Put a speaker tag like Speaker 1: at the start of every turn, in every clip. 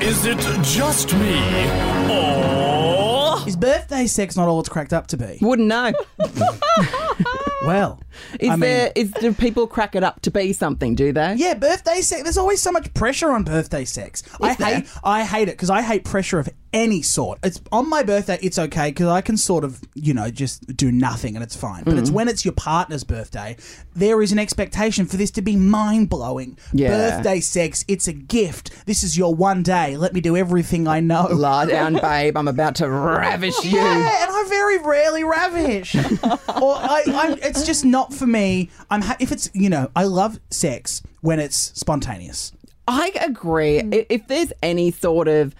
Speaker 1: Is it just me? Or.
Speaker 2: Is birthday sex not all it's cracked up to be?
Speaker 3: Wouldn't know.
Speaker 2: Well,
Speaker 3: Is
Speaker 2: I mean,
Speaker 3: there is do people crack it up to be something? Do they?
Speaker 2: Yeah, birthday sex. There's always so much pressure on birthday sex. I
Speaker 3: there?
Speaker 2: hate. I hate it because I hate pressure of any sort. It's on my birthday. It's okay because I can sort of, you know, just do nothing and it's fine. But it's when it's your partner's birthday, there is an expectation for this to be mind blowing.
Speaker 3: Yeah.
Speaker 2: Birthday sex. It's a gift. This is your one day. Let me do everything I know.
Speaker 3: Lie down, babe. I'm about to ravish you.
Speaker 2: Yeah, and I very rarely ravish. or I, I, it's just not for me. I'm ha- if it's you know I love sex when it's spontaneous.
Speaker 3: I agree.
Speaker 2: Mm.
Speaker 3: I- If there's any sort of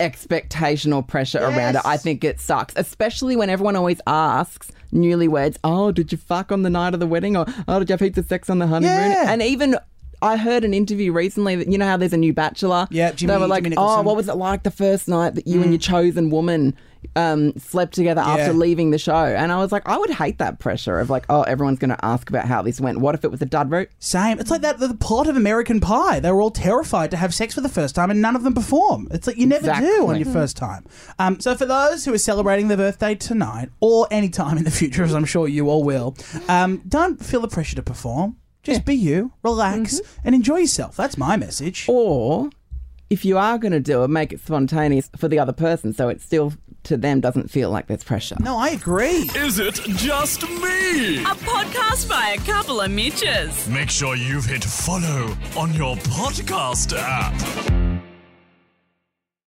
Speaker 3: expectation or pressure around it, I think it sucks. Especially when everyone always asks newlyweds, "Oh, did you fuck on the night of the wedding?" or "Oh, did you have heaps of sex on the honeymoon?"
Speaker 2: Yeah.
Speaker 3: And even. I heard an interview recently that you know how there's a new bachelor.
Speaker 2: Yeah, Jimmy-
Speaker 3: they were like,
Speaker 2: Jimmy
Speaker 3: "Oh,
Speaker 2: Nicholson." Mm.
Speaker 3: what was it like the first night that you and your chosen woman um, slept together
Speaker 2: Yeah.
Speaker 3: after leaving the show?" And I was like, I would hate that pressure of like, "Oh, everyone's going to ask about how this went. What if it was a dud route?"
Speaker 2: Same. It's like that the plot of American Pie. They were all terrified to have sex for the first time, and none of them perform. It's like you never do on your first time. Um, so for those who are celebrating their birthday tonight or any time in the future, as I'm sure you all will, um, don't feel the pressure to perform. Just be you, relax, mm-hmm. and enjoy yourself. That's my message.
Speaker 3: Or if you are going to do it, make it spontaneous for the other person so it still to them doesn't feel like there's pressure.
Speaker 2: No, I agree.
Speaker 1: Is it just me?
Speaker 4: A podcast by a couple of Mitches.
Speaker 1: Make sure you've hit follow on your podcast app.